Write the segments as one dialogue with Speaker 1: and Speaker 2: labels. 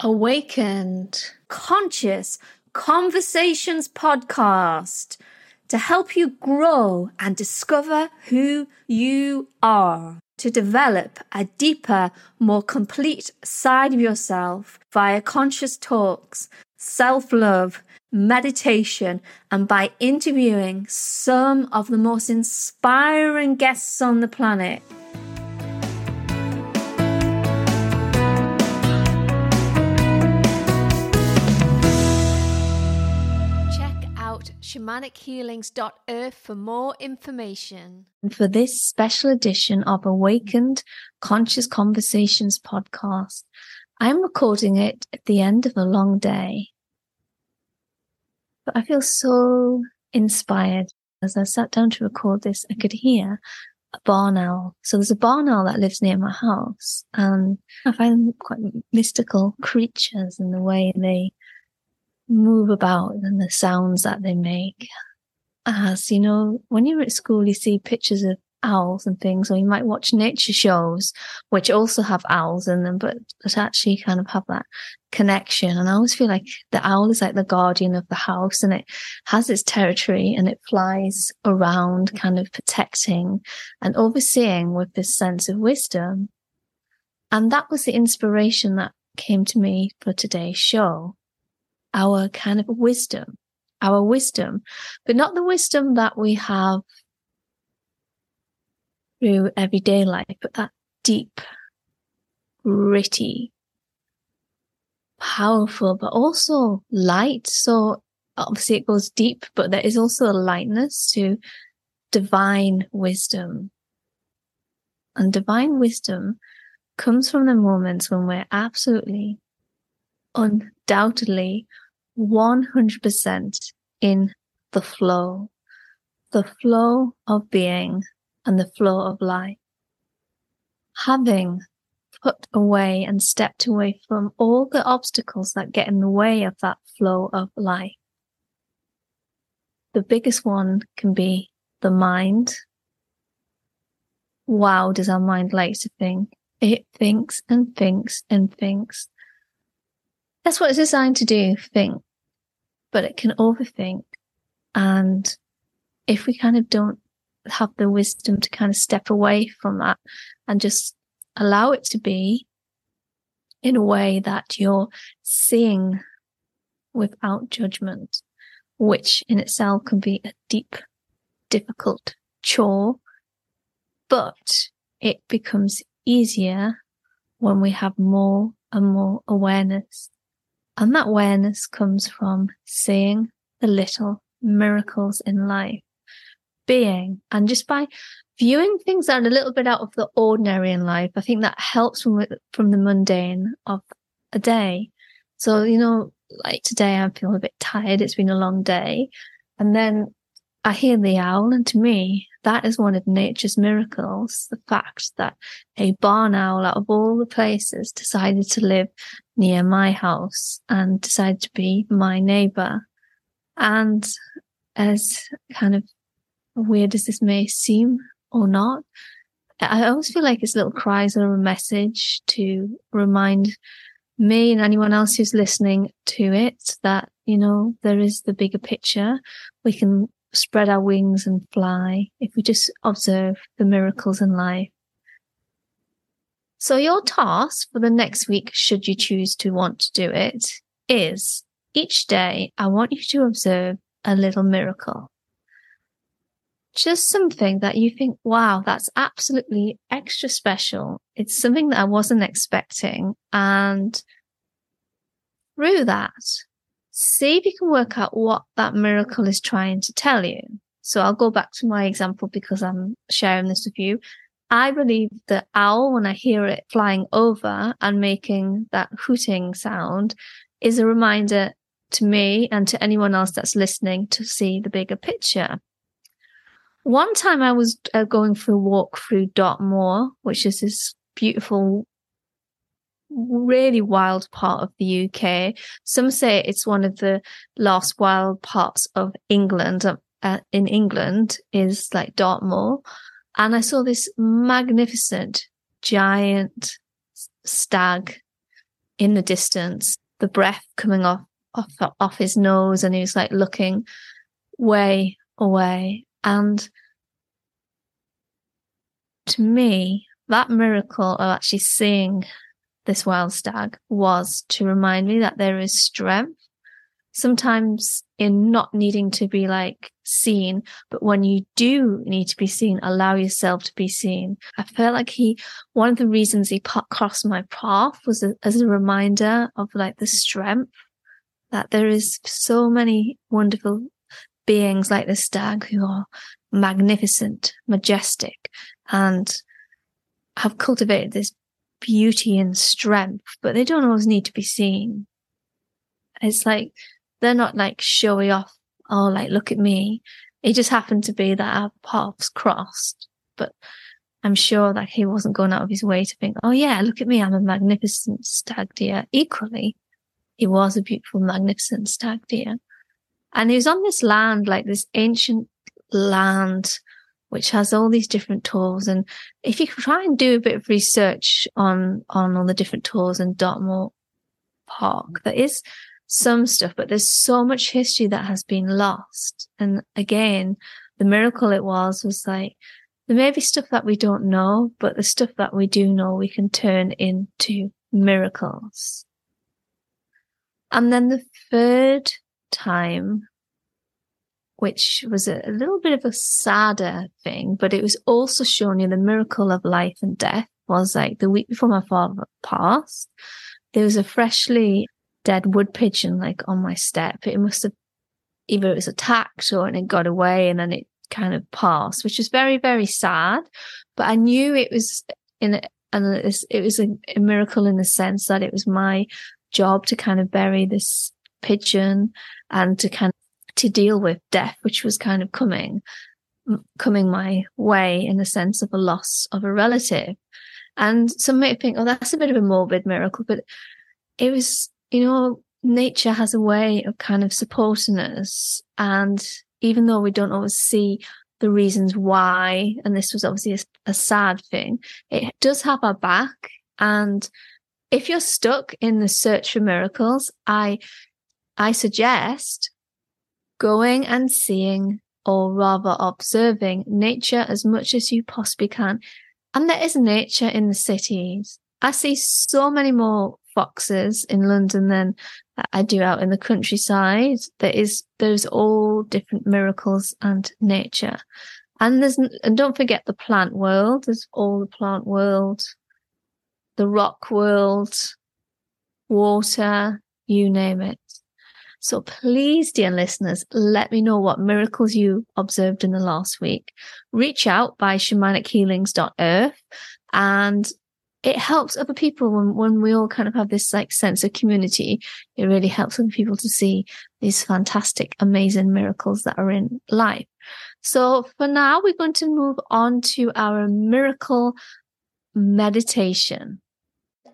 Speaker 1: Awakened Conscious Conversations podcast to help you grow and discover who you are, to develop a deeper, more complete side of yourself via conscious talks, self love, meditation, and by interviewing some of the most inspiring guests on the planet. shamanichealings.earth for more information. And for this special edition of Awakened Conscious Conversations podcast, I'm recording it at the end of a long day. But I feel so inspired. As I sat down to record this, I could hear a barn owl. So there's a barn owl that lives near my house, and I find them quite mystical creatures in the way they move about and the sounds that they make. As you know, when you're at school, you see pictures of owls and things, or you might watch nature shows, which also have owls in them, but that actually kind of have that connection. And I always feel like the owl is like the guardian of the house and it has its territory and it flies around, kind of protecting and overseeing with this sense of wisdom. And that was the inspiration that came to me for today's show our kind of wisdom, our wisdom, but not the wisdom that we have through everyday life, but that deep, gritty, powerful, but also light. So obviously it goes deep, but there is also a lightness to divine wisdom. And divine wisdom comes from the moments when we're absolutely, undoubtedly 100% in the flow, the flow of being and the flow of life. Having put away and stepped away from all the obstacles that get in the way of that flow of life. The biggest one can be the mind. Wow, does our mind like to think? It thinks and thinks and thinks. That's what it's designed to do, think but it can overthink. And if we kind of don't have the wisdom to kind of step away from that and just allow it to be in a way that you're seeing without judgment, which in itself can be a deep, difficult chore, but it becomes easier when we have more and more awareness and that awareness comes from seeing the little miracles in life, being, and just by viewing things that are a little bit out of the ordinary in life. I think that helps from, from the mundane of a day. So, you know, like today I'm feeling a bit tired. It's been a long day. And then I hear the owl. And to me, that is one of nature's miracles. The fact that a barn owl out of all the places decided to live near my house and decided to be my neighbor. And as kind of weird as this may seem or not, I always feel like its little cries are a message to remind me and anyone else who's listening to it that, you know, there is the bigger picture. We can spread our wings and fly if we just observe the miracles in life. So your task for the next week, should you choose to want to do it, is each day I want you to observe a little miracle. Just something that you think, wow, that's absolutely extra special. It's something that I wasn't expecting. And through that, see if you can work out what that miracle is trying to tell you. So I'll go back to my example because I'm sharing this with you. I believe the owl, when I hear it flying over and making that hooting sound, is a reminder to me and to anyone else that's listening to see the bigger picture. One time I was uh, going for a walk through Dartmoor, which is this beautiful really wild part of the UK. Some say it's one of the last wild parts of England. Um, uh, in England is like Dartmoor, and I saw this magnificent giant stag in the distance, the breath coming off off off his nose, and he was like looking way away. And to me, that miracle of actually seeing this wild stag was to remind me that there is strength sometimes in not needing to be like seen, but when you do need to be seen, allow yourself to be seen. I felt like he, one of the reasons he crossed my path was a, as a reminder of like the strength that there is so many wonderful beings like the stag who are magnificent, majestic, and have cultivated this beauty and strength, but they don't always need to be seen. It's like they're not like showy off. Oh, like look at me. It just happened to be that our paths crossed, but I'm sure that he wasn't going out of his way to think, oh yeah, look at me. I'm a magnificent stag deer. Equally, he was a beautiful, magnificent stag deer. And he was on this land, like this ancient land, which has all these different tors. And if you try and do a bit of research on, on all the different tors in Dartmoor Park, mm. there is some stuff, but there's so much history that has been lost. And again, the miracle it was was like, there may be stuff that we don't know, but the stuff that we do know, we can turn into miracles. And then the third time, which was a, a little bit of a sadder thing, but it was also showing you the miracle of life and death was like the week before my father passed. There was a freshly dead wood pigeon like on my step. It must have either it was attacked or and it got away and then it kind of passed, which was very, very sad. But I knew it was in and it was a, a miracle in the sense that it was my job to kind of bury this pigeon and to kind of to deal with death, which was kind of coming, coming my way in the sense of a loss of a relative. And some might think, oh, that's a bit of a morbid miracle, but it was you know, nature has a way of kind of supporting us. And even though we don't always see the reasons why, and this was obviously a, a sad thing, it does have our back. And if you're stuck in the search for miracles, I, I suggest going and seeing or rather observing nature as much as you possibly can. And there is nature in the cities. I see so many more foxes in London than I do out in the countryside. There is, there's all different miracles and nature. And there's, and don't forget the plant world. There's all the plant world, the rock world, water, you name it. So please, dear listeners, let me know what miracles you observed in the last week. Reach out by shamanichealings.earth and it helps other people when, when we all kind of have this like sense of community. It really helps other people to see these fantastic, amazing miracles that are in life. So for now, we're going to move on to our miracle meditation.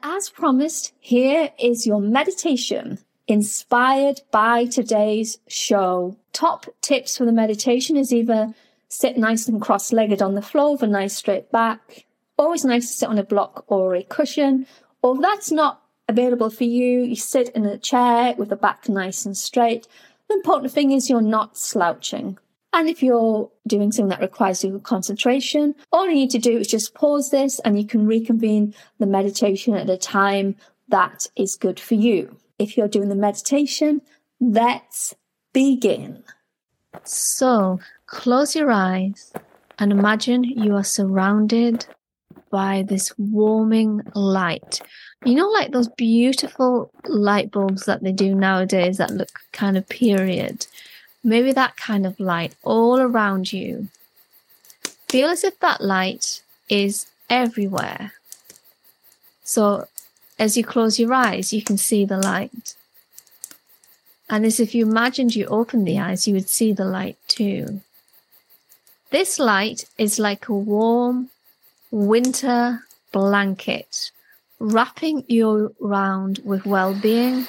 Speaker 2: As promised, here is your meditation inspired by today's show. Top tips for the meditation is either sit nice and cross legged on the floor with a nice straight back, always nice to sit on a block or a cushion. Or if that's not available for you, you sit in a chair with the back nice and straight. The important thing is you're not slouching. And if you're doing something that requires your concentration, all you need to do is just pause this and you can reconvene the meditation at a time that is good for you. If you're doing the meditation, let's begin.
Speaker 1: So close your eyes and imagine you are surrounded by this warming light. You know, like those beautiful light bulbs that they do nowadays that look kind of period. Maybe that kind of light all around you. Feel as if that light is everywhere. So as you close your eyes, you can see the light. And as if you imagined you opened the eyes, you would see the light too. This light is like a warm, winter blanket, wrapping you around with well being,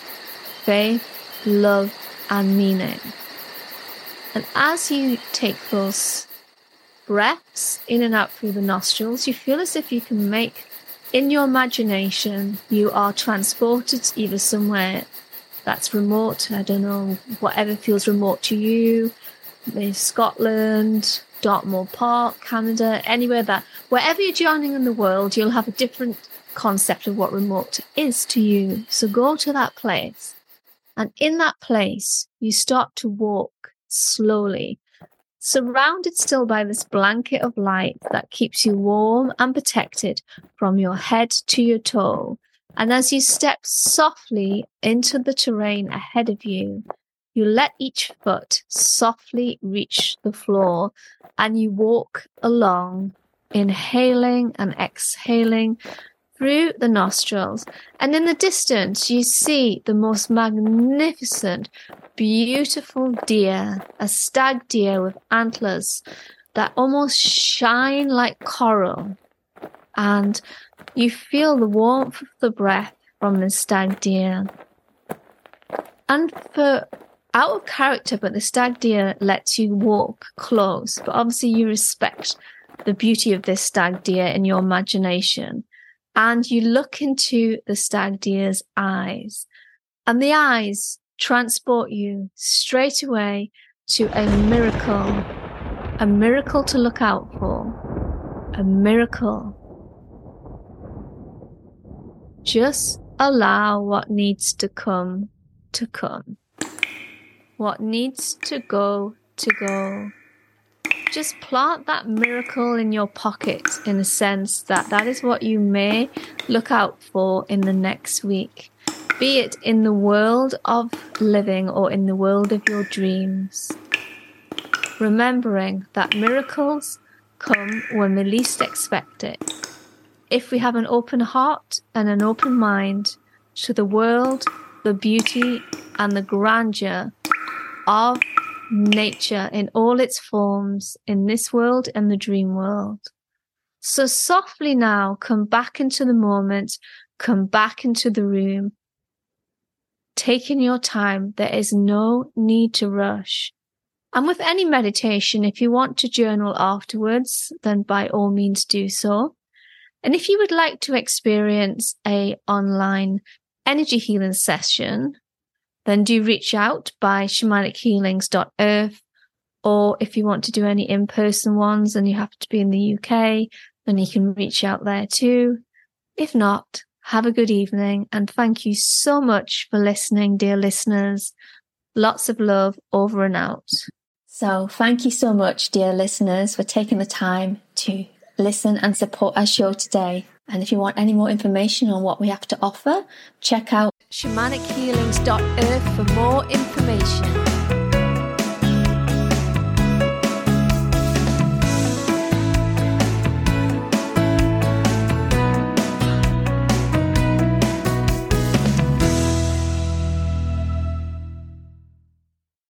Speaker 1: faith, love, and meaning. And as you take those breaths in and out through the nostrils, you feel as if you can make in your imagination, you are transported to either somewhere that's remote, I don't know, whatever feels remote to you, maybe Scotland, Dartmoor Park, Canada, anywhere that, wherever you're journeying in the world, you'll have a different concept of what remote is to you. So go to that place. And in that place, you start to walk slowly, surrounded still by this blanket of light that keeps you warm and protected from your head to your toe. And as you step softly into the terrain ahead of you, you let each foot softly reach the floor and you walk along, inhaling and exhaling through the nostrils. And in the distance, you see the most magnificent, beautiful deer, a stag deer with antlers that almost shine like coral. And you feel the warmth of the breath from the stag deer. And for out of character, but the stag deer lets you walk close. But obviously, you respect the beauty of this stag deer in your imagination and you look into the stag deer's eyes, and the eyes transport you straight away to a miracle, a miracle to look out for, a miracle. Just allow what needs to come to come, what needs to go to go just plant that miracle in your pocket in a sense that that is what you may look out for in the next week, be it in the world of living or in the world of your dreams. Remembering that miracles come when we least expect it. If we have an open heart and an open mind to the world, the beauty, and the grandeur of nature in all its forms in this world and the dream world. So softly now come back into the moment, come back into the room, taking your time. There is no need to rush. And with any meditation, if you want to journal afterwards, then by all means do so. And if you would like to experience a online energy healing session, then do reach out by shamanichealings.earth. Or if you want to do any in person ones and you have to be in the UK, then you can reach out there too. If not, have a good evening and thank you so much for listening, dear listeners. Lots of love over and out.
Speaker 2: So, thank you so much, dear listeners, for taking the time to listen and support our show today. And if you want any more information on what we have to offer, check out
Speaker 1: shamanichealings.earth for more information.